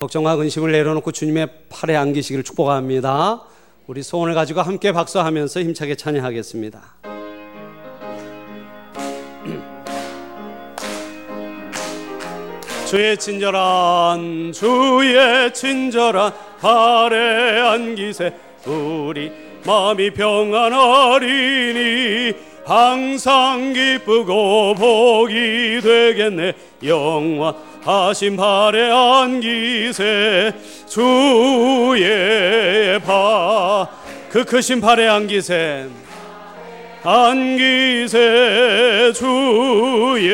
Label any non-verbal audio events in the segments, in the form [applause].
걱정과 근심을 내려놓고 주님의 팔에 안기시기를 축복합니다. 우리 소원을 가지고 함께 박수하면서 힘차게 찬양하겠습니다. [clears throat] 주의 친절한 주의 친절한 발에 안기세 우리 마음이 평안하리니 항상 기쁘고 복이 되겠네 영원 하신 발에 안기세 주의 발그 크신 발에 안기세 안기세 주의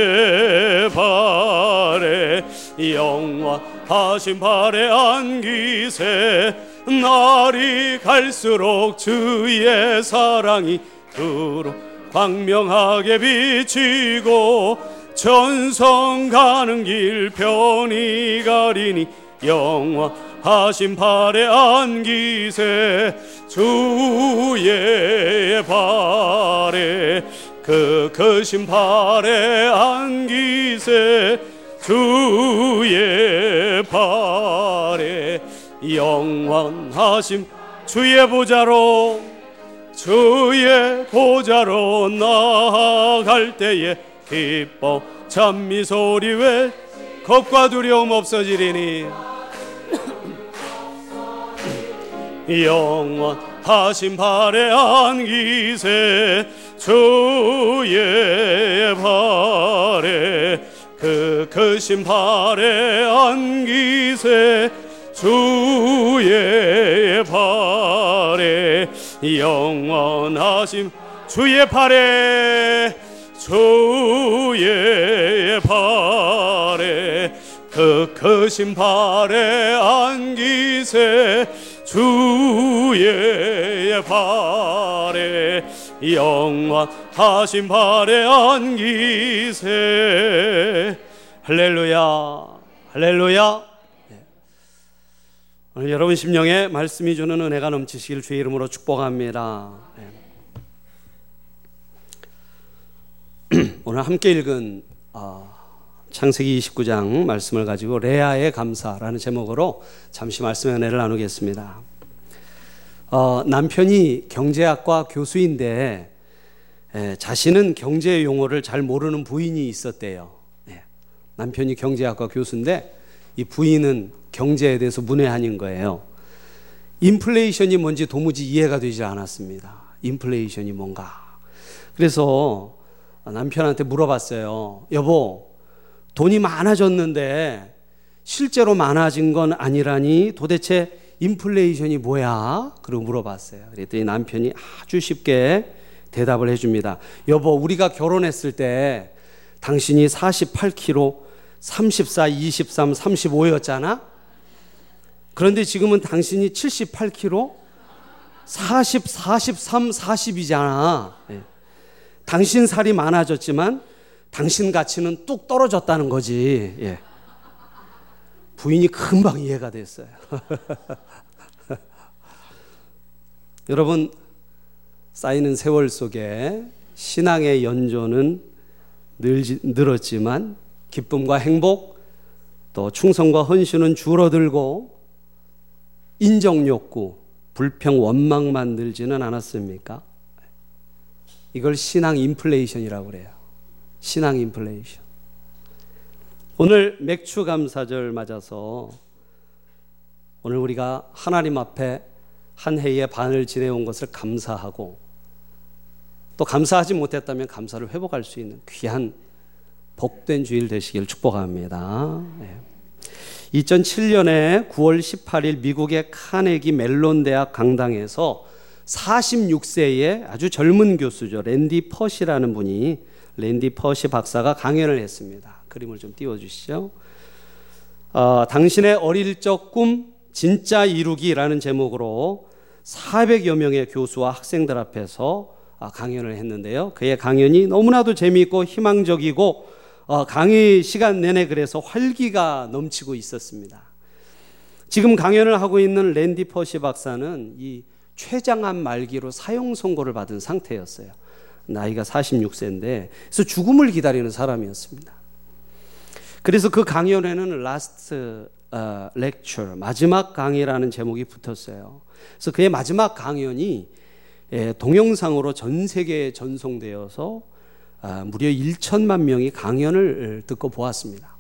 발에 영원하신 발에 안기세 날이 갈수록 주의 사랑이 두루 광명하게 비치고 전성 가는 길 편히 가리니 영원하신 발에 안기세 주의 발에 그 크신 발에 안기세 주의 발에 영원하심 주의 보좌로 주의 보좌로 나아갈 때에 기뻐. 찬미 소리 왜 겁과 두려움 없어지리니? [clears throat] 영원하신 발에 안기세 주의 발에 그 크신 발에 안기세 주의 발에 영원하심 주의 팔에 주의 팔에 그 크신 팔에 안기세. 주의 팔에 영원하신 팔에 안기세. 할렐루야 할렐루야. 오늘 여러분 심령에 말씀이 주는 은혜가 넘치시길 주의 이름으로 축복합니다. 오늘 함께 읽은 어, 창세기 29장 말씀을 가지고 레아의 감사라는 제목으로 잠시 말씀의 은혜를 나누겠습니다. 어, 남편이 경제학과 교수인데 예, 자신은 경제 용어를 잘 모르는 부인이 있었대요. 예, 남편이 경제학과 교수인데 이 부인은 경제에 대해서 문외한인 거예요. 인플레이션이 뭔지 도무지 이해가 되지 않았습니다. 인플레이션이 뭔가. 그래서 남편한테 물어봤어요. 여보, 돈이 많아졌는데 실제로 많아진 건 아니라니 도대체 인플레이션이 뭐야? 그러고 물어봤어요. 그랬더니 남편이 아주 쉽게 대답을 해줍니다. 여보, 우리가 결혼했을 때 당신이 48kg, 34, 23, 35였잖아? 그런데 지금은 당신이 78kg, 40, 43, 40이잖아. 네. 당신 살이 많아졌지만 당신 가치는 뚝 떨어졌다는 거지. 예. 부인이 금방 이해가 됐어요. [laughs] 여러분, 쌓이는 세월 속에 신앙의 연조는 늘었지만 기쁨과 행복, 또 충성과 헌신은 줄어들고 인정 욕구, 불평, 원망만 늘지는 않았습니까? 이걸 신앙 인플레이션이라고 그래요. 신앙 인플레이션. 오늘 맥주 감사절 맞아서 오늘 우리가 하나님 앞에 한 해의 반을 지내온 것을 감사하고 또 감사하지 못했다면 감사를 회복할 수 있는 귀한 복된 주일 되시길 축복합니다. 네. 2007년에 9월 18일 미국의 카네기 멜론 대학 강당에서 46세의 아주 젊은 교수죠. 랜디 퍼시라는 분이 랜디 퍼시 박사가 강연을 했습니다. 그림을 좀 띄워 주시죠. 어, 당신의 어릴 적 꿈 진짜 이루기라는 제목으로 400여 명의 교수와 학생들 앞에서 아, 강연을 했는데요. 그의 강연이 너무나도 재미있고 희망적이고 어, 강의 시간 내내 그래서 활기가 넘치고 있었습니다. 지금 강연을 하고 있는 랜디 퍼시 박사는 이 췌장암 말기로 사형 선고를 받은 상태였어요. 나이가 46세인데 그래서 죽음을 기다리는 사람이었습니다. 그래서 그 강연회는 last 어, lecture 마지막 강의라는 제목이 붙었어요. 그래서 그의 마지막 강연이 예, 동영상으로 전 세계에 전송되어서 아, 무려 1천만 명이 강연을 듣고 보았습니다.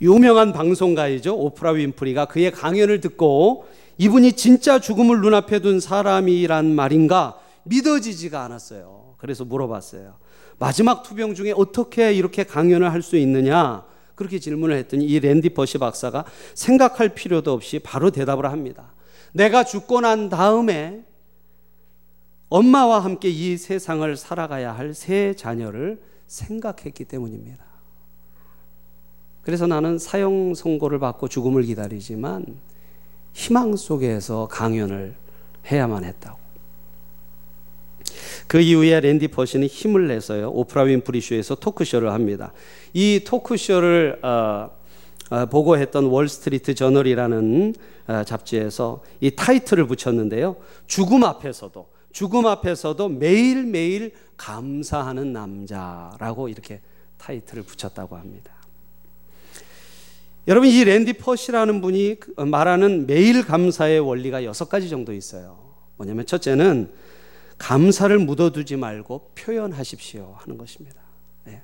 유명한 방송가이죠. 오프라 윈프리가 그의 강연을 듣고 이분이 진짜 죽음을 눈앞에 둔 사람이란 말인가 믿어지지가 않았어요. 그래서 물어봤어요. 마지막 투병 중에 어떻게 이렇게 강연을 할 수 있느냐? 그렇게 질문을 했더니 이 랜디 버시 박사가 생각할 필요도 없이 바로 대답을 합니다. 내가 죽고 난 다음에 엄마와 함께 이 세상을 살아가야 할 세 자녀를 생각했기 때문입니다. 그래서 나는 사형 선고를 받고 죽음을 기다리지만 희망 속에서 강연을 해야만 했다고. 그 이후에 랜디 포시는 힘을 내서요 오프라 윈프리 쇼에서 토크쇼를 합니다. 이 토크쇼를 어, 어, 보고했던 월스트리트 저널이라는 어, 잡지에서 이 타이틀을 붙였는데요. 죽음 앞에서도 죽음 앞에서도 매일매일 감사하는 남자라고 이렇게 타이틀을 붙였다고 합니다. 여러분 이 랜디 포시라는 분이 그, 말하는 매일 감사의 원리가 여섯 가지 정도 있어요. 뭐냐면 첫째는 감사를 묻어두지 말고 표현하십시오 하는 것입니다. 네.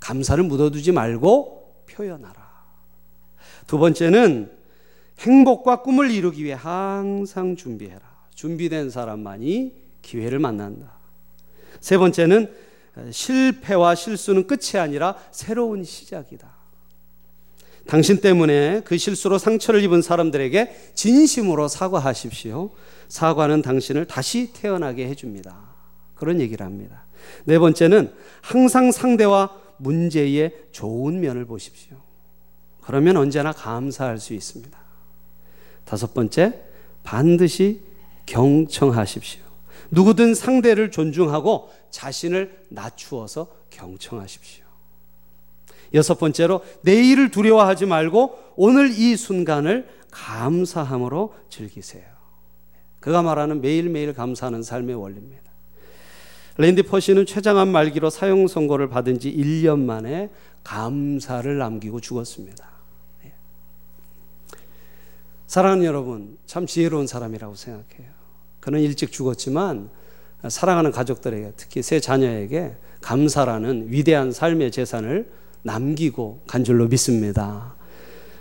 감사를 묻어두지 말고 표현하라. 두 번째는 행복과 꿈을 이루기 위해 항상 준비해라. 준비된 사람만이 기회를 만난다. 세 번째는 실패와 실수는 끝이 아니라 새로운 시작이다. 당신 때문에 그 실수로 상처를 입은 사람들에게 진심으로 사과하십시오. 사과는 당신을 다시 태어나게 해줍니다. 그런 얘기를 합니다. 네 번째는 항상 상대와 문제의 좋은 면을 보십시오. 그러면 언제나 감사할 수 있습니다. 다섯 번째, 반드시 경청하십시오. 누구든 상대를 존중하고 자신을 낮추어서 경청하십시오. 여섯 번째로 내일을 두려워하지 말고 오늘 이 순간을 감사함으로 즐기세요. 그가 말하는 매일매일 감사하는 삶의 원리입니다. 랜디 퍼시는 최장암 말기로 사형 선고를 받은 지 1년 만에 감사를 남기고 죽었습니다. 예. 사랑하는 여러분, 참 지혜로운 사람이라고 생각해요. 그는 일찍 죽었지만 사랑하는 가족들에게 특히 세 자녀에게 감사라는 위대한 삶의 재산을 남기고 간 줄로 믿습니다.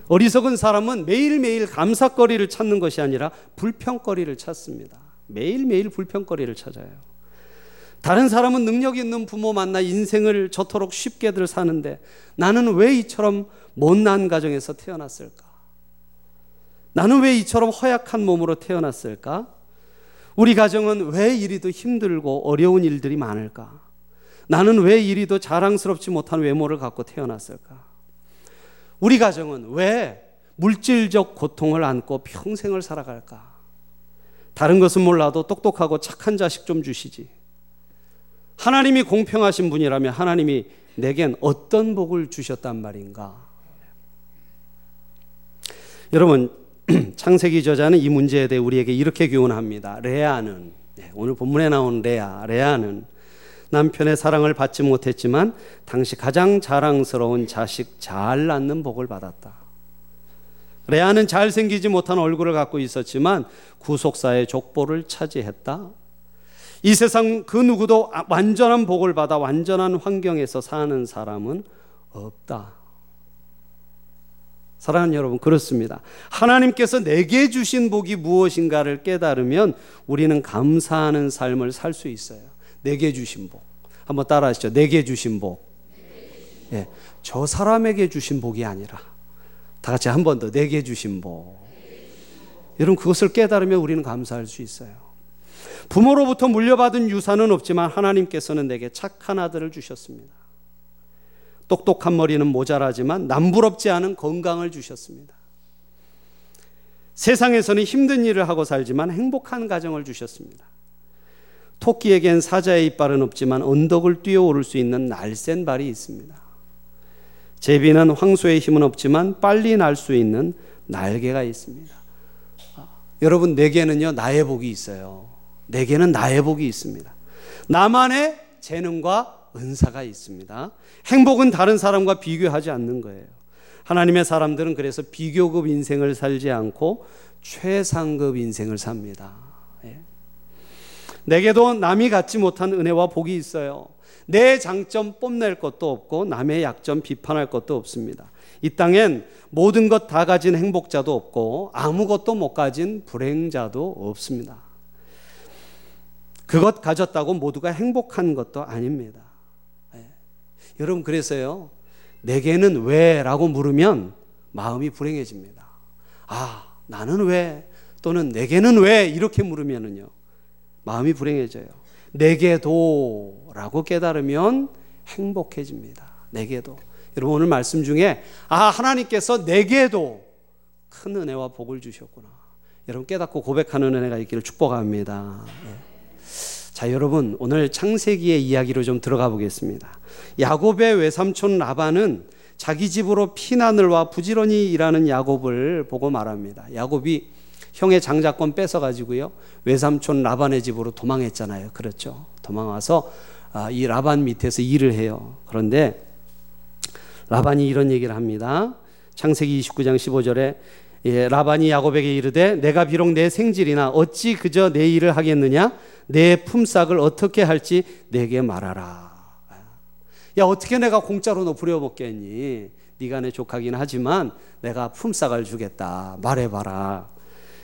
어리석은 사람은 매일매일 감사거리를 찾는 것이 아니라 불평거리를 찾습니다. 매일매일 불평거리를 찾아요. 다른 사람은 능력 있는 부모 만나 인생을 저토록 쉽게들 사는데 나는 왜 이처럼 못난 가정에서 태어났을까? 나는 왜 이처럼 허약한 몸으로 태어났을까? 우리 가정은 왜 이리도 힘들고 어려운 일들이 많을까? 나는 왜 이리도 자랑스럽지 못한 외모를 갖고 태어났을까? 우리 가정은 왜 물질적 고통을 안고 평생을 살아갈까? 다른 것은 몰라도 똑똑하고 착한 자식 좀 주시지. 하나님이 공평하신 분이라면 하나님이 내겐 어떤 복을 주셨단 말인가? 여러분, [clears throat] 창세기 저자는 이 문제에 대해 우리에게 이렇게 교훈합니다. 레아는, 네, 오늘 본문에 나온 레아, 레아는 남편의 사랑을 받지 못했지만 당시 가장 자랑스러운 자식 잘 낳는 복을 받았다. 레아는 잘생기지 못한 얼굴을 갖고 있었지만 구속사의 족보를 차지했다. 이 세상 그 누구도 완전한 복을 받아 완전한 환경에서 사는 사람은 없다. 사랑하는 여러분, 그렇습니다. 하나님께서 내게 주신 복이 무엇인가를 깨달으면 우리는 감사하는 삶을 살 수 있어요. 내게 주신 복. 한번 따라 하시죠. 내게 주신 복. 예, 저 사람에게 주신 복이 아니라 다 같이 한 번 더 내게 주신 복. 여러분 그것을 깨달으면 우리는 감사할 수 있어요. 부모로부터 물려받은 유산은 없지만 하나님께서는 내게 착한 아들을 주셨습니다. 똑똑한 머리는 모자라지만 남부럽지 않은 건강을 주셨습니다. 세상에서는 힘든 일을 하고 살지만 행복한 가정을 주셨습니다. 토끼에겐 사자의 이빨은 없지만 언덕을 뛰어오를 수 있는 날쌘 발이 있습니다. 제비는 황소의 힘은 없지만 빨리 날 수 있는 날개가 있습니다. 아, 여러분, 내게는요, 나의 복이 있어요. 내게는 나의 복이 있습니다. 나만의 재능과 은사가 있습니다. 행복은 다른 사람과 비교하지 않는 거예요. 하나님의 사람들은 그래서 비교급 인생을 살지 않고 최상급 인생을 삽니다. 예. 내게도 남이 갖지 못한 은혜와 복이 있어요. 내 장점 뽐낼 것도 없고 남의 약점 비판할 것도 없습니다. 이 땅엔 모든 것 다 가진 행복자도 없고 아무것도 못 가진 불행자도 없습니다. 그것 가졌다고 모두가 행복한 것도 아닙니다. 예. 여러분 그래서요. 내게는 왜? 라고 물으면 마음이 불행해집니다. 아, 나는 왜? 또는 내게는 왜? 이렇게 물으면은요. 마음이 불행해져요. 내게도 라고 깨달으면 행복해집니다. 내게도. 여러분 오늘 말씀 중에 아, 하나님께서 내게도 큰 은혜와 복을 주셨구나. 여러분 깨닫고 고백하는 은혜가 있기를 축복합니다. 예. 자, 여러분 오늘 창세기의 이야기로 좀 들어가 보겠습니다. 야곱의 외삼촌 라반은 자기 집으로 피난을 와 부지런히 일하는 야곱을 보고 말합니다. 야곱이 형의 장자권 뺏어 가지고요. 외삼촌 라반의 집으로 도망했잖아요. 그렇죠. 도망와서 아, 이 라반 밑에서 일을 해요. 그런데 라반이 이런 얘기를 합니다. 창세기 29장 15절에 예, 라반이 야곱에게 이르되 내가 비록 내 생질이나 어찌 그저 내 일을 하겠느냐 내 품삯을 어떻게 할지 내게 말하라. 야 어떻게 내가 공짜로 너 부려먹겠니? 네가 내 조카긴 하지만 내가 품삯을 주겠다. 말해봐라.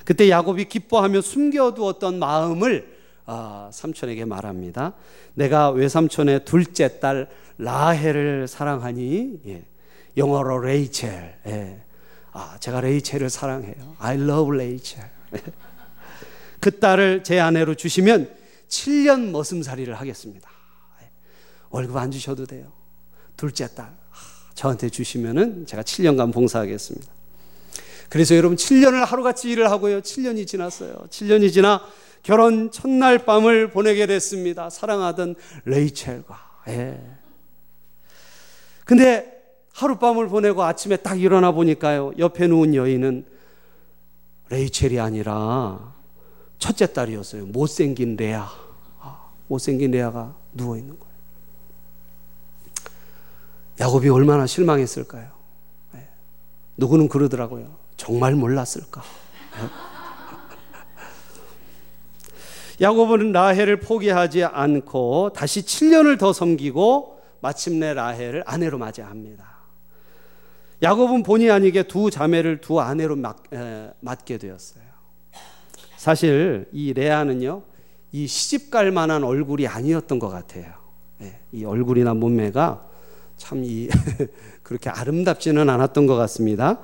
그때 야곱이 기뻐하며 숨겨두었던 마음을 아, 삼촌에게 말합니다. 내가 외삼촌의 둘째 딸 라헬을 사랑하니 예. 영어로 레이첼. 예. 아, 제가 레이첼을 사랑해요. I love 레이첼. 그 딸을 제 아내로 주시면 7년 머슴살이를 하겠습니다. 월급 안 주셔도 돼요. 둘째 딸 저한테 주시면은 제가 7년간 봉사하겠습니다. 그래서 여러분 7년을 하루같이 일을 하고요. 7년이 지났어요. 7년이 지나 결혼 첫날 밤을 보내게 됐습니다. 사랑하던 레이첼과. 예. 근데 하룻밤을 보내고 아침에 딱 일어나 보니까요. 옆에 누운 여인은 레이첼이 아니라 첫째 딸이었어요. 못생긴 레아. 아, 못생긴 레아가 누워 있는 거예요. 야곱이 얼마나 실망했을까요? 네. 누구는 그러더라고요. 정말 몰랐을까? 네. 야곱은 라헬을 포기하지 않고 다시 7년을 더 섬기고 마침내 라헬을 아내로 맞이합니다. 야곱은 본의 아니게 두 자매를 두 아내로 맡, 에, 맡게 되었어요. 사실 이 레아는요, 이 시집 갈 만한 얼굴이 아니었던 것 같아요. 네, 이 얼굴이나 몸매가 참 이 [laughs] 그렇게 아름답지는 않았던 것 같습니다.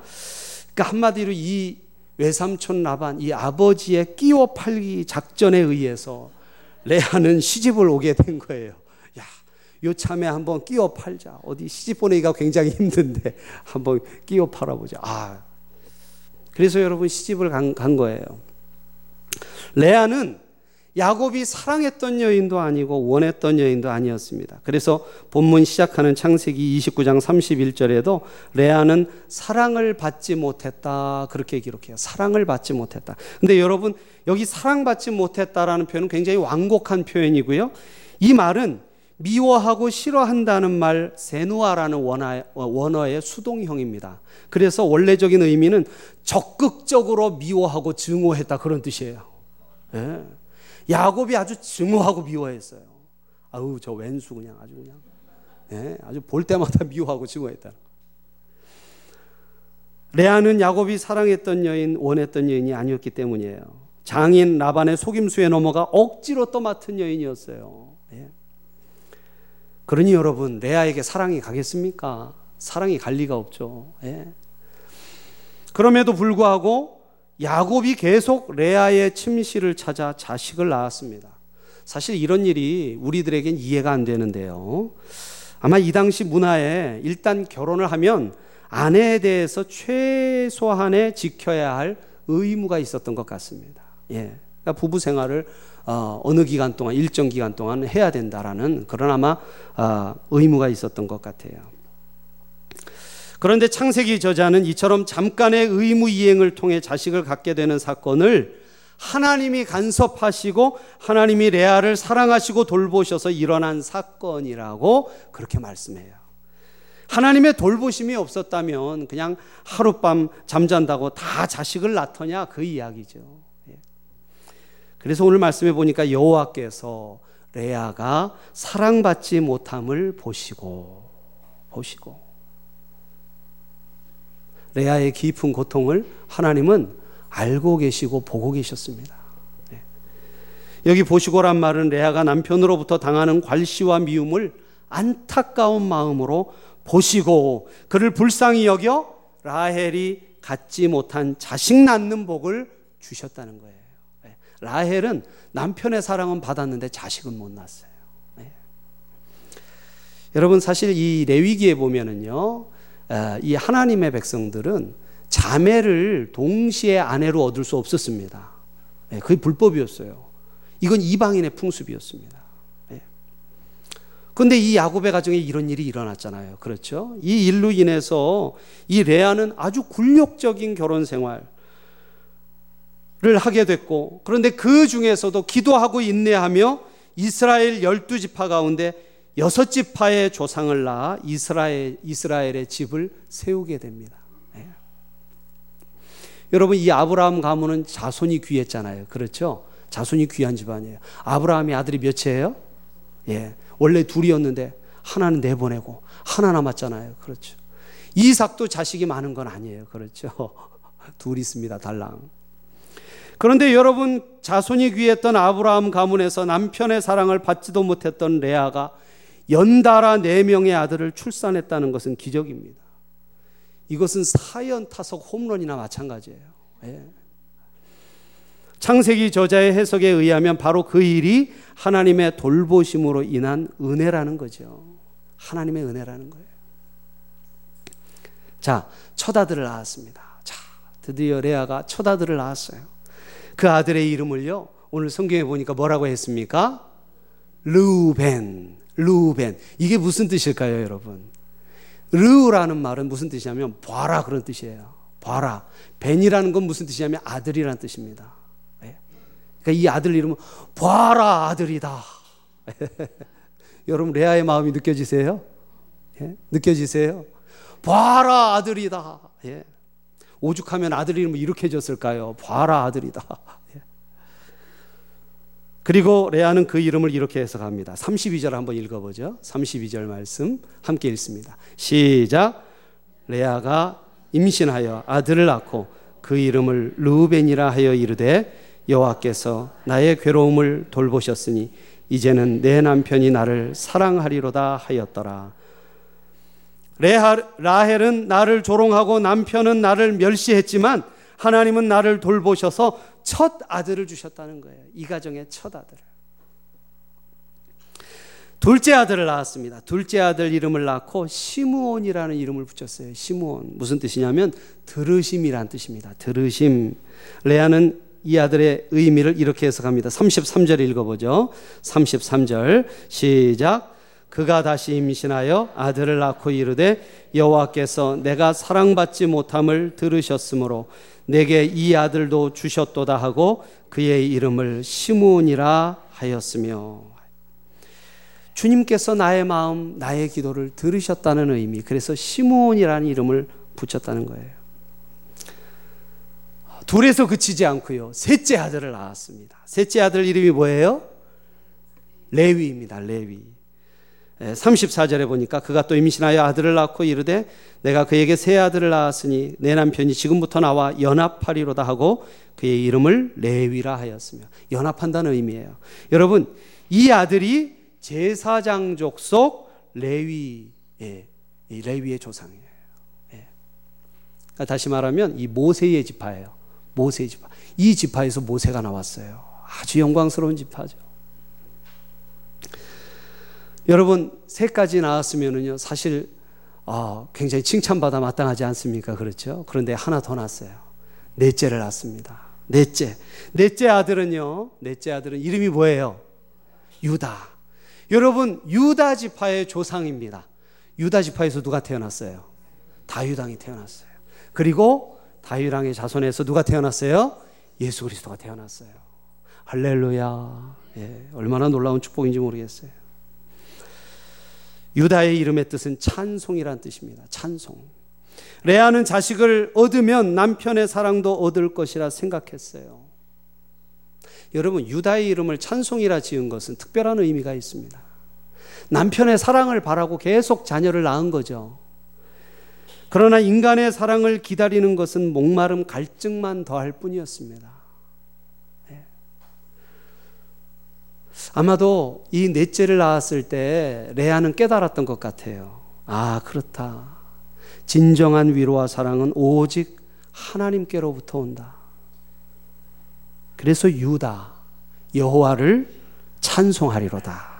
그러니까 한마디로 이 외삼촌 라반, 이 아버지의 끼워 팔기 작전에 의해서 레아는 시집을 오게 된 거예요. 야, 요 참에 한번 끼워 팔자. 어디 시집 보내기가 굉장히 힘든데 한번 끼워 팔아 보자. 아, 그래서 여러분 시집을 간, 간 거예요. 레아는 야곱이 사랑했던 여인도 아니고 원했던 여인도 아니었습니다. 그래서 본문 시작하는 창세기 29장 31절에도 레아는 사랑을 받지 못했다. 그렇게 기록해요. 사랑을 받지 못했다. 근데 여러분, 여기 사랑받지 못했다라는 표현은 굉장히 완곡한 표현이고요. 이 말은 미워하고 싫어한다는 말 세누아라는 원어의 수동형입니다. 그래서 원래적인 의미는 적극적으로 미워하고 증오했다 그런 뜻이에요. 예. 야곱이 아주 증오하고 미워했어요. 아우 저 왼수 그냥 아주 그냥 예, 아주 볼 때마다 [laughs] 미워하고 증오했다. 레아는 야곱이 사랑했던 여인, 원했던 여인이 아니었기 때문이에요. 장인 라반의 속임수에 넘어가 억지로 떠맡은 여인이었어요. 예. 그러니 여러분, 레아에게 사랑이 가겠습니까? 사랑이 갈 리가 없죠. 예. 그럼에도 불구하고 야곱이 계속 레아의 침실을 찾아 자식을 낳았습니다. 사실 이런 일이 우리들에겐 이해가 안 되는데요. 아마 이 당시 문화에 일단 결혼을 하면 아내에 대해서 최소한의 지켜야 할 의무가 있었던 것 같습니다. 예. 그러니까 부부 생활을 어, 느 기간 동안 일정 기간 동안 해야 된다라는 그런 아마 어, 의무가 있었던 것 같아요. 그런데 창세기 저자는 이처럼 잠깐의 의무 이행을 통해 자식을 갖게 되는 사건을 하나님이 간섭하시고 하나님이 레아를 사랑하시고 돌보셔서 일어난 사건이라고 그렇게 말씀해요. 하나님의 돌보심이 없었다면 그냥 하룻밤 잠잔다고 다 자식을 낳더냐 그 이야기죠. 예. 그래서 오늘 말씀해 보니까 여호와께서 레아가 사랑받지 못함을 보시고 보시고 레아의 깊은 고통을 하나님은 알고 계시고 보고 계셨습니다. 네. 여기 보시고란 말은 레아가 남편으로부터 당하는 괄시와 미움을 안타까운 마음으로 보시고 그를 불쌍히 여겨 라헬이 갖지 못한 자식 낳는 복을 주셨다는 거예요. 네. 라헬은 남편의 사랑은 받았는데 자식은 못 낳았어요. 네. 여러분 사실 이 레위기에 보면은요, 이 하나님의 백성들은 자매를 동시에 아내로 얻을 수 없었습니다. 네, 그게 불법이었어요. 이건 이방인의 풍습이었습니다. 그런데 이 야곱의 가정에 이런 일이 일어났잖아요. 그렇죠? 이 일로 인해서 이 레아는 아주 굴욕적인 결혼 생활을 하게 됐고, 그런데 그 중에서도 기도하고 인내하며 이스라엘 열두 지파 가운데 여섯 지파의 조상을 낳아 이스라엘 이스라엘의 집을 세우게 됩니다. 네. 여러분 이 아브라함 가문은 자손이 귀했잖아요. 그렇죠? 자손이 귀한 집안이에요. 아브라함이 아들이 몇이에요? 예. 원래 둘이었는데 하나는 내보내고 하나 남았잖아요. 그렇죠. 이삭도 자식이 많은 건 아니에요. 그렇죠. [laughs] 둘 있습니다. 달랑. 그런데 여러분 자손이 귀했던 아브라함 가문에서 남편의 사랑을 받지도 못했던 레아가 연달아 네 명의 아들을 출산했다는 것은 기적입니다. 이것은 사연 타석 홈런이나 마찬가지예요. 예. 창세기 저자의 해석에 의하면 바로 그 일이 하나님의 돌보심으로 인한 은혜라는 거죠. 하나님의 은혜라는 거예요. 자, 첫 아들을 낳았습니다. 자, 드디어 레아가 첫 아들을 낳았어요. 그 아들의 이름을요, 오늘 성경에 보니까 뭐라고 했습니까? 르벤. 르벤. 이게 무슨 뜻일까요, 여러분? 르라는 말은 무슨 뜻이냐면 봐라 그런 뜻이에요. 봐라. 벤이라는 건 무슨 뜻이냐면 아들이라는 뜻입니다. 네. 그러니까 이 아들 이름은 봐라 아들이다. [laughs] 여러분 레아의 마음이 느껴지세요? 예? 느껴지세요? 봐라 아들이다. 예. 오죽하면 아들 이름을 이렇게 졌을까요? 봐라 아들이다. [laughs] 그리고 레아는 그 이름을 이렇게 해석합니다. 32절 한번 읽어보죠. 32절 말씀 함께 읽습니다. 시작. 레아가 임신하여 아들을 낳고 그 이름을 르벤이라 하여 이르되 여호와께서 나의 괴로움을 돌보셨으니 이제는 내 남편이 나를 사랑하리로다 하였더라. 레하, 라헬은 나를 조롱하고 남편은 나를 멸시했지만 하나님은 나를 돌보셔서 첫 아들을 주셨다는 거예요. 이 가정의 첫 아들을. 둘째 아들을 낳았습니다. 둘째 아들 이름을 낳고 시므온이라는 이름을 붙였어요. 시므온. 무슨 뜻이냐면 들으심이란 뜻입니다. 들으심. 레아는 이 아들의 의미를 이렇게 해석합니다. 33절 읽어보죠. 33절 시작. 그가 다시 임신하여 아들을 낳고 이르되 여호와께서 내가 사랑받지 못함을 들으셨으므로 내게 이 아들도 주셨도다 하고 그의 이름을 시므온이라 하였으며 주님께서 나의 마음, 나의 기도를 들으셨다는 의미. 그래서 시므온이라는 이름을 붙였다는 거예요. 둘에서 그치지 않고요. 셋째 아들을 낳았습니다. 셋째 아들 이름이 뭐예요? 레위입니다. 레위. 34절에 보니까 그가 또 임신하여 아들을 낳고 이르되 내가 그에게 세 아들을 낳았으니 내 남편이 지금부터 나와 연합하리로다 하고 그의 이름을 레위라 하였으며 연합한다는 의미예요. 여러분 이 아들이 제사장족 속 레위의 레위의 조상이에요. 예. 그러니까 다시 말하면 이 모세의 지파예요. 모세의 지파. 이 지파에서 모세가 나왔어요. 아주 영광스러운 지파죠. 여러분 세 가지 나왔으면은요 사실 아, 굉장히 칭찬받아 마땅하지 않습니까? 그렇죠? 그런데 하나 더 낳았어요. 넷째를 낳습니다. 넷째. 넷째 아들은요. 넷째 아들은 이름이 뭐예요? 유다. 여러분 유다 지파의 조상입니다. 유다 지파에서 누가 태어났어요? 다윗왕이 태어났어요. 그리고 다윗왕의 자손에서 누가 태어났어요? 예수 그리스도가 태어났어요. 할렐루야. 예, 얼마나 놀라운 축복인지 모르겠어요. 유다의 이름의 뜻은 찬송이란 뜻입니다. 찬송. 레아는 자식을 얻으면 남편의 사랑도 얻을 것이라 생각했어요. 여러분, 유다의 이름을 찬송이라 지은 것은 특별한 의미가 있습니다. 남편의 사랑을 바라고 계속 자녀를 낳은 거죠. 그러나 인간의 사랑을 기다리는 것은 목마름 갈증만 더할 뿐이었습니다. 아마도 이 넷째를 낳았을 때 레아는 깨달았던 것 같아요. 아, 그렇다. 진정한 위로와 사랑은 오직 하나님께로부터 온다. 그래서 유다 여호와를 찬송하리로다.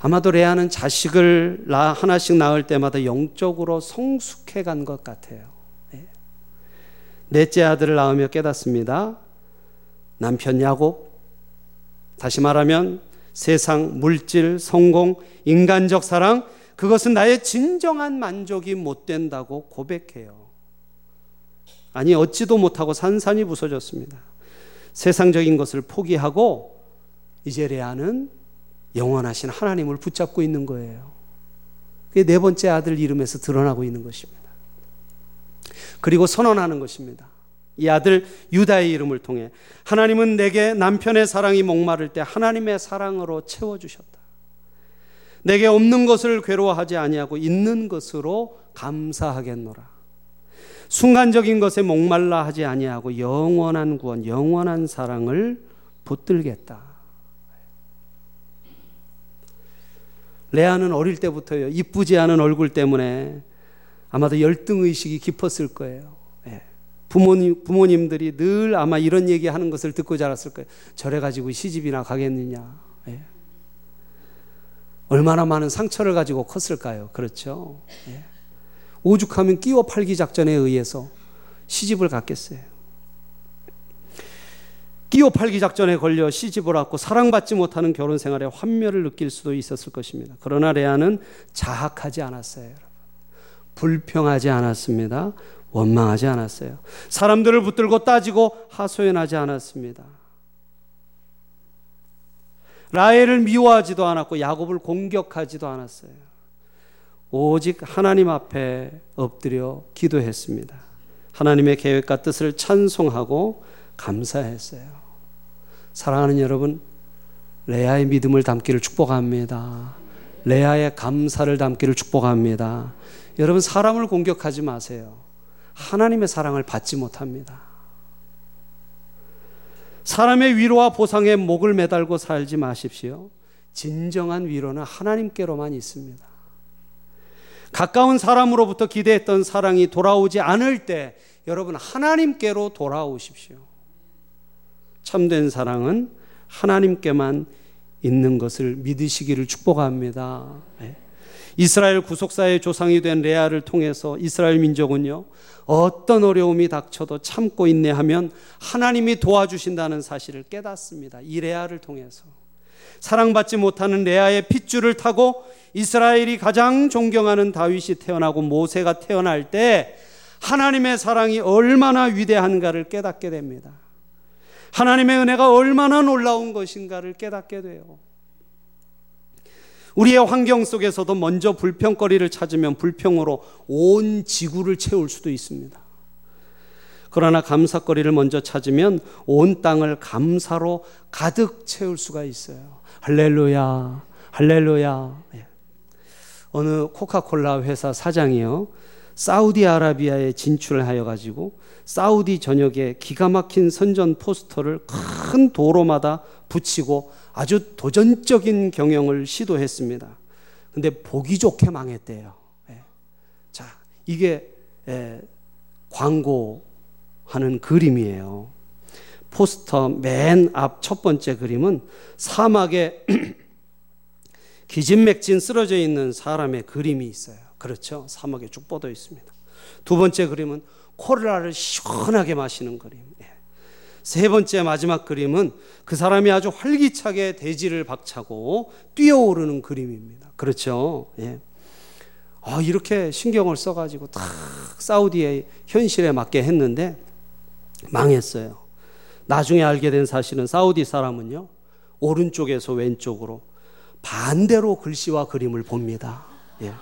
아마도 레아는 자식을 하나씩 낳을 때마다 영적으로 성숙해 간 것 같아요. 예. 넷째 아들을 낳으며 깨닫습니다. 남편 야곱, 다시 말하면 세상, 물질, 성공, 인간적 사랑, 그것은 나의 진정한 만족이 못 된다고 고백해요. 아니, 얻지도 못하고 산산이 부서졌습니다. 세상적인 것을 포기하고 이제 레아는 영원하신 하나님을 붙잡고 있는 거예요. 그게 네 번째 아들 이름에서 드러나고 있는 것입니다. 그리고 선언하는 것입니다. 이 아들 유다의 이름을 통해 하나님은 내게 남편의 사랑이 목마를 때 하나님의 사랑으로 채워 주셨다. 내게 없는 것을 괴로워하지 아니하고 있는 것으로 감사하겠노라. 순간적인 것에 목말라 하지 아니하고 영원한 구원, 영원한 사랑을 붙들겠다. 레아는 어릴 때부터요, 이쁘지 않은 얼굴 때문에 아마도 열등 의식이 깊었을 거예요. 예. 부모님, 부모님들이 늘 아마 이런 얘기 하는 것을 듣고 자랐을 거예요. 저래 가지고 시집이나 가겠느냐. 예. 얼마나 많은 상처를 가지고 컸을까요? 그렇죠. 예. 오죽하면 끼워 팔기 작전에 의해서 시집을 갔겠어요. 끼워 팔기 작전에 걸려 시집을 왔고 사랑받지 못하는 결혼 생활에 환멸을 느낄 수도 있었을 것입니다. 그러나 레아는 자학하지 않았어요. 불평하지 않았습니다. 원망하지 않았어요. 사람들을 붙들고 따지고 하소연하지 않았습니다. 라헬을 미워하지도 않았고 야곱을 공격하지도 않았어요. 오직 하나님 앞에 엎드려 기도했습니다. 하나님의 계획과 뜻을 찬송하고 감사했어요. 사랑하는 여러분, 레아의 믿음을 담기를 축복합니다. 레아의 감사를 담기를 축복합니다. 여러분, 사람을 공격하지 마세요. 하나님의 사랑을 받지 못합니다. 사람의 위로와 보상에 목을 매달고 살지 마십시오. 진정한 위로는 하나님께로만 있습니다. 가까운 사람으로부터 기대했던 사랑이 돌아오지 않을 때 여러분 하나님께로 돌아오십시오. 참된 사랑은 하나님께만 있는 것을 믿으시기를 축복합니다. 네. 이스라엘 구속사의 조상이 된 레아를 통해서 이스라엘 민족은요, 어떤 어려움이 닥쳐도 참고 인내하면 하나님이 도와주신다는 사실을 깨닫습니다. 이 레아를 통해서. 사랑받지 못하는 레아의 핏줄을 타고 이스라엘이 가장 존경하는 다윗이 태어나고 모세가 태어날 때 하나님의 사랑이 얼마나 위대한가를 깨닫게 됩니다. 하나님의 은혜가 얼마나 놀라운 것인가를 깨닫게 돼요. 우리의 환경 속에서도 먼저 불평거리를 찾으면 불평으로 온 지구를 채울 수도 있습니다. 그러나 감사거리를 먼저 찾으면 온 땅을 감사로 가득 채울 수가 있어요. 할렐루야, 할렐루야. 예. 어느 코카콜라 회사 사장이요. 사우디아라비아에 진출하여 가지고 사우디 전역에 기가 막힌 선전 포스터를 큰 도로마다 붙이고 아주 도전적인 경영을 시도했습니다. 근데 보기 좋게 망했대요. 예. 자, 이게 예, 광고하는 그림이에요. 포스터 맨 앞 첫 번째 그림은 사막에 [clears throat] 기진맥진 쓰러져 있는 사람의 그림이 있어요. 그렇죠. 사막에 쭉 뻗어 있습니다. 두 번째 그림은 코르라를 시원하게 마시는 그림. 예. 세 번째 마지막 그림은 그 사람이 아주 활기차게 대지를 박차고 뛰어오르는 그림입니다. 그렇죠. 예. 아, 이렇게 신경을 써가지고 탁 사우디의 현실에 맞게 했는데 망했어요. 나중에 알게 된 사실은 사우디 사람은요, 오른쪽에서 왼쪽으로 반대로 글씨와 그림을 봅니다. 예.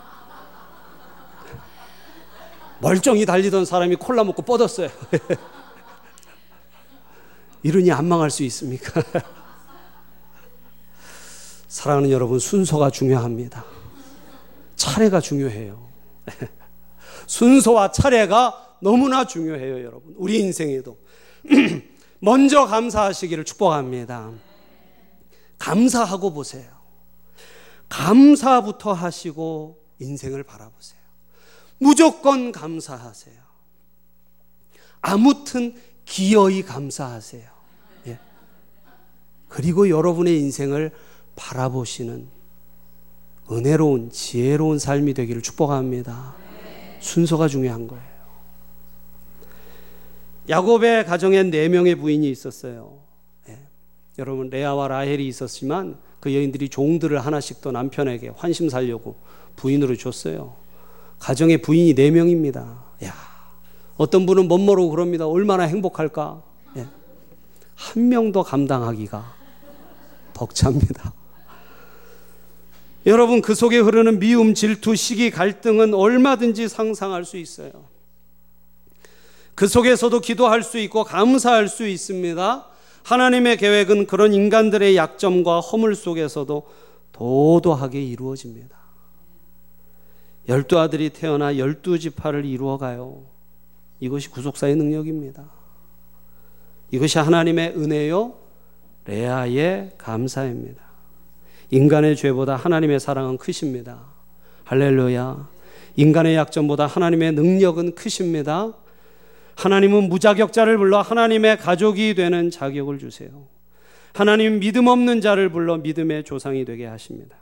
멀쩡히 달리던 사람이 콜라 먹고 뻗었어요. [laughs] 이러니 안 망할 수 있습니까? [laughs] 사랑하는 여러분, 순서가 중요합니다. 차례가 중요해요. [laughs] 순서와 차례가 너무나 중요해요, 여러분. 우리 인생에도. [clears throat] 먼저 감사하시기를 축복합니다. 감사하고 보세요. 감사부터 하시고 인생을 바라보세요. 무조건 감사하세요. 아무튼 기어이 감사하세요. 예. 그리고 여러분의 인생을 바라보시는 은혜로운 지혜로운 삶이 되기를 축복합니다. 순서가 중요한 거예요. 야곱의 가정에 네 명의 부인이 있었어요. 예. 여러분 레아와 라헬이 있었지만 그 여인들이 종들을 하나씩 더 남편에게 환심 살려고 부인으로 줬어요. 가정에 부인이 네 명입니다. 야, 어떤 분은 멋 모르고 그럽니다. 얼마나 행복할까? 예. 한 명도 감당하기가 벅찹니다. 여러분 그 속에 흐르는 미움, 질투, 시기, 갈등은 얼마든지 상상할 수 있어요. 그 속에서도 기도할 수 있고 감사할 수 있습니다. 하나님의 계획은 그런 인간들의 약점과 허물 속에서도 도도하게 이루어집니다. 열두 아들이 태어나 열두 지파를 이루어가요. 이것이 구속사의 능력입니다. 이것이 하나님의 은혜요, 레아의 감사입니다. 인간의 죄보다 하나님의 사랑은 크십니다. 할렐루야. 인간의 약점보다 하나님의 능력은 크십니다. 하나님은 무자격자를 불러 하나님의 가족이 되는 자격을 주세요. 하나님 믿음 없는 자를 불러 믿음의 조상이 되게 하십니다.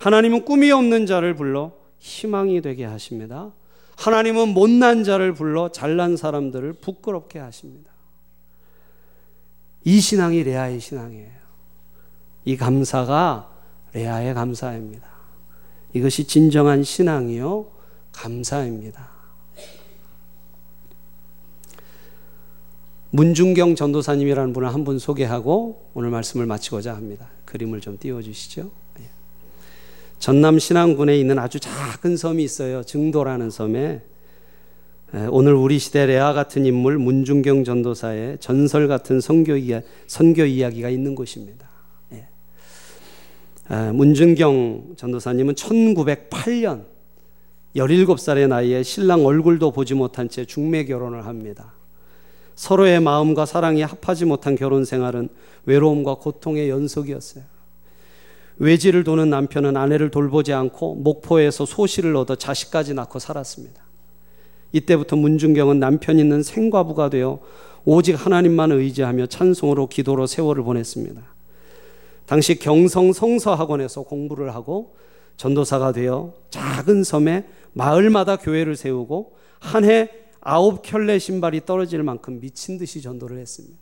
하나님은 꿈이 없는 자를 불러 희망이 되게 하십니다. 하나님은 못난 자를 불러 잘난 사람들을 부끄럽게 하십니다. 이 신앙이 레아의 신앙이에요. 이 감사가 레아의 감사입니다. 이것이 진정한 신앙이요, 감사입니다. 문중경 전도사님이라는 분을 한 분 소개하고 오늘 말씀을 마치고자 합니다. 그림을 좀 띄워주시죠. 예. 전남 신안군에 있는 아주 작은 섬이 있어요. 증도라는 섬에 예, 오늘 우리 시대 레아 같은 인물 문중경 전도사의 전설 같은 선교, 이야, 선교 이야기가 있는 곳입니다. 아, 문준경 전도사님은 1908년 17살의 나이에 신랑 얼굴도 보지 못한 채 중매 결혼을 합니다. 서로의 마음과 사랑이 합하지 못한 결혼 생활은 외로움과 고통의 연속이었어요. 외지를 도는 남편은 아내를 돌보지 않고 목포에서 소시를 얻어 자식까지 낳고 살았습니다. 이때부터 문준경은 남편 있는 생과부가 되어 오직 하나님만 의지하며 찬송으로 기도로 세월을 보냈습니다. 당시 경성 성서학원에서 공부를 하고 전도사가 되어 작은 섬에 마을마다 교회를 세우고 한 해 아홉 켤레 신발이 떨어질 만큼 미친 듯이 전도를 했습니다.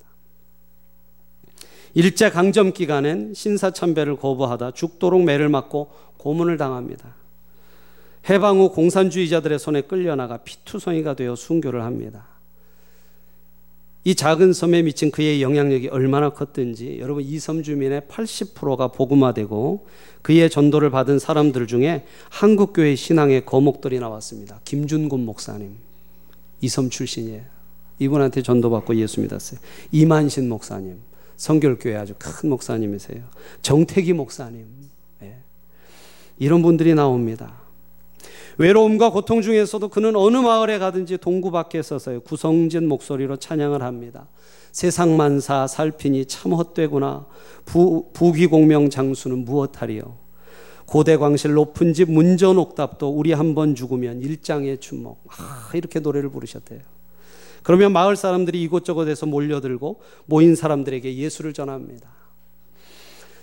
일제 강점 기간엔 신사참배를 거부하다 죽도록 매를 맞고 고문을 당합니다. 해방 후 공산주의자들의 손에 끌려나가 피투성이가 되어 순교를 합니다. 이 작은 섬에 미친 그의 영향력이 얼마나 컸든지 여러분 이 섬 주민의 80%가 복음화되고 그의 전도를 받은 사람들 중에 한국 교회 신앙의 거목들이 나왔습니다. 김준곤 목사님 이 섬 출신이에요. 이분한테 전도받고 예수 믿었어요. 이만신 목사님 성결교회 아주 큰 목사님이세요. 정태기 목사님 네. 이런 분들이 나옵니다. 외로움과 고통 중에서도 그는 어느 마을에 가든지 동구 밖에 서서요 구성진 목소리로 찬양을 합니다. 세상 만사 살피니 참 헛되구나. 부, 부귀공명 장수는 무엇하리요. 고대 광실 높은 집 문전 옥답도 우리 한 번 죽으면 일장의 주목. 아, 이렇게 노래를 부르셨대요. 그러면 마을 사람들이 이곳저곳에서 몰려들고 모인 사람들에게 예수를 전합니다.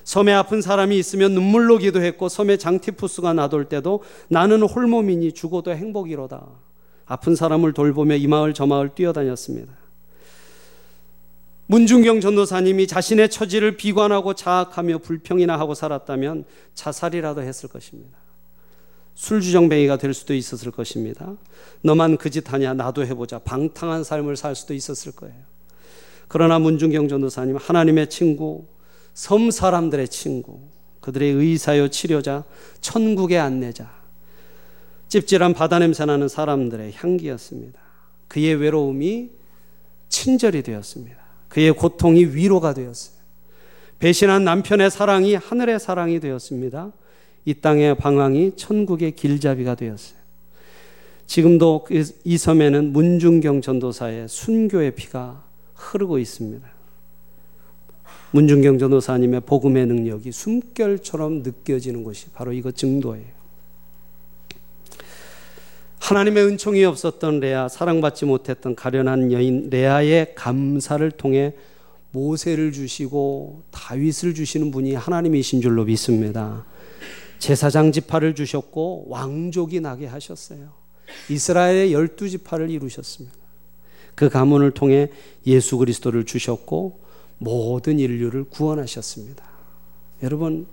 섬에 아픈 사람이 있으면 눈물로 기도했고 섬에 장티푸스가 나돌 때도 나는 홀몸이니 죽어도 행복이로다. 아픈 사람을 돌보며 이 마을 저 마을 뛰어다녔습니다. 문중경 전도사님이 자신의 처지를 비관하고 자학하며 불평이나 하고 살았다면 자살이라도 했을 것입니다. 술주정뱅이가 될 수도 있었을 것입니다. 너만 그 짓 하냐 나도 해보자 방탕한 삶을 살 수도 있었을 거예요. 그러나 문중경 전도사님 하나님의 친구 섬 사람들의 친구, 그들의 의사요 치료자, 천국의 안내자. 찝찝한 바다 냄새 나는 사람들의 향기였습니다. 그의 외로움이 친절이 되었습니다. 그의 고통이 위로가 되었어요. 배신한 남편의 사랑이 하늘의 사랑이 되었습니다. 이 땅의 방황이 천국의 길잡이가 되었어요. 지금도 그이 섬에는 문중경 전도사의 순교의 피가 흐르고 있습니다. 문중경 전도사님의 복음의 능력이 숨결처럼 느껴지는 곳이 바로 이거 증도예요. 하나님의 은총이 없었던 레아, 사랑받지 못했던 가련한 여인 레아의 감사를 통해 모세를 주시고 다윗을 주시는 분이 하나님이신 줄로 믿습니다. 제사장 지파를 주셨고 왕족이 나게 하셨어요. 이스라엘의 열두 지파를 이루셨습니다. 그 가문을 통해 예수 그리스도를 주셨고 모든 인류를 구원하셨습니다. 여러분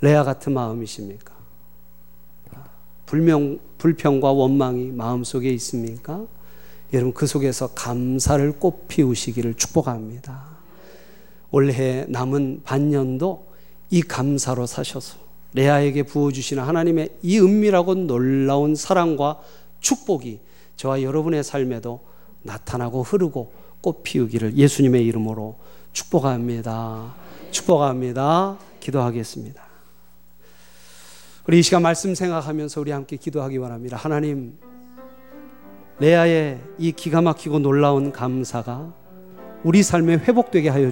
레아 같은 마음이십니까? 불명, 불평과 원망이 마음속에 있습니까? 여러분 그 속에서 감사를 꽃 피우시기를 축복합니다. 올해 남은 반년도 이 감사로 사셔서 레아에게 부어주시는 하나님의 이 은밀하고 놀라운 사랑과 축복이 저와 여러분의 삶에도 나타나고 흐르고 꽃 피우기를 예수님의 이름으로 축복합니다. 축복합니다. 기도하겠습니다. 우리 이 시간 말씀 생각하면서 우리 함께 기도하기 원합니다. 하나님, 레아의 이 기가 막히고 놀라운 감사가 우리 삶에 회복되게 하여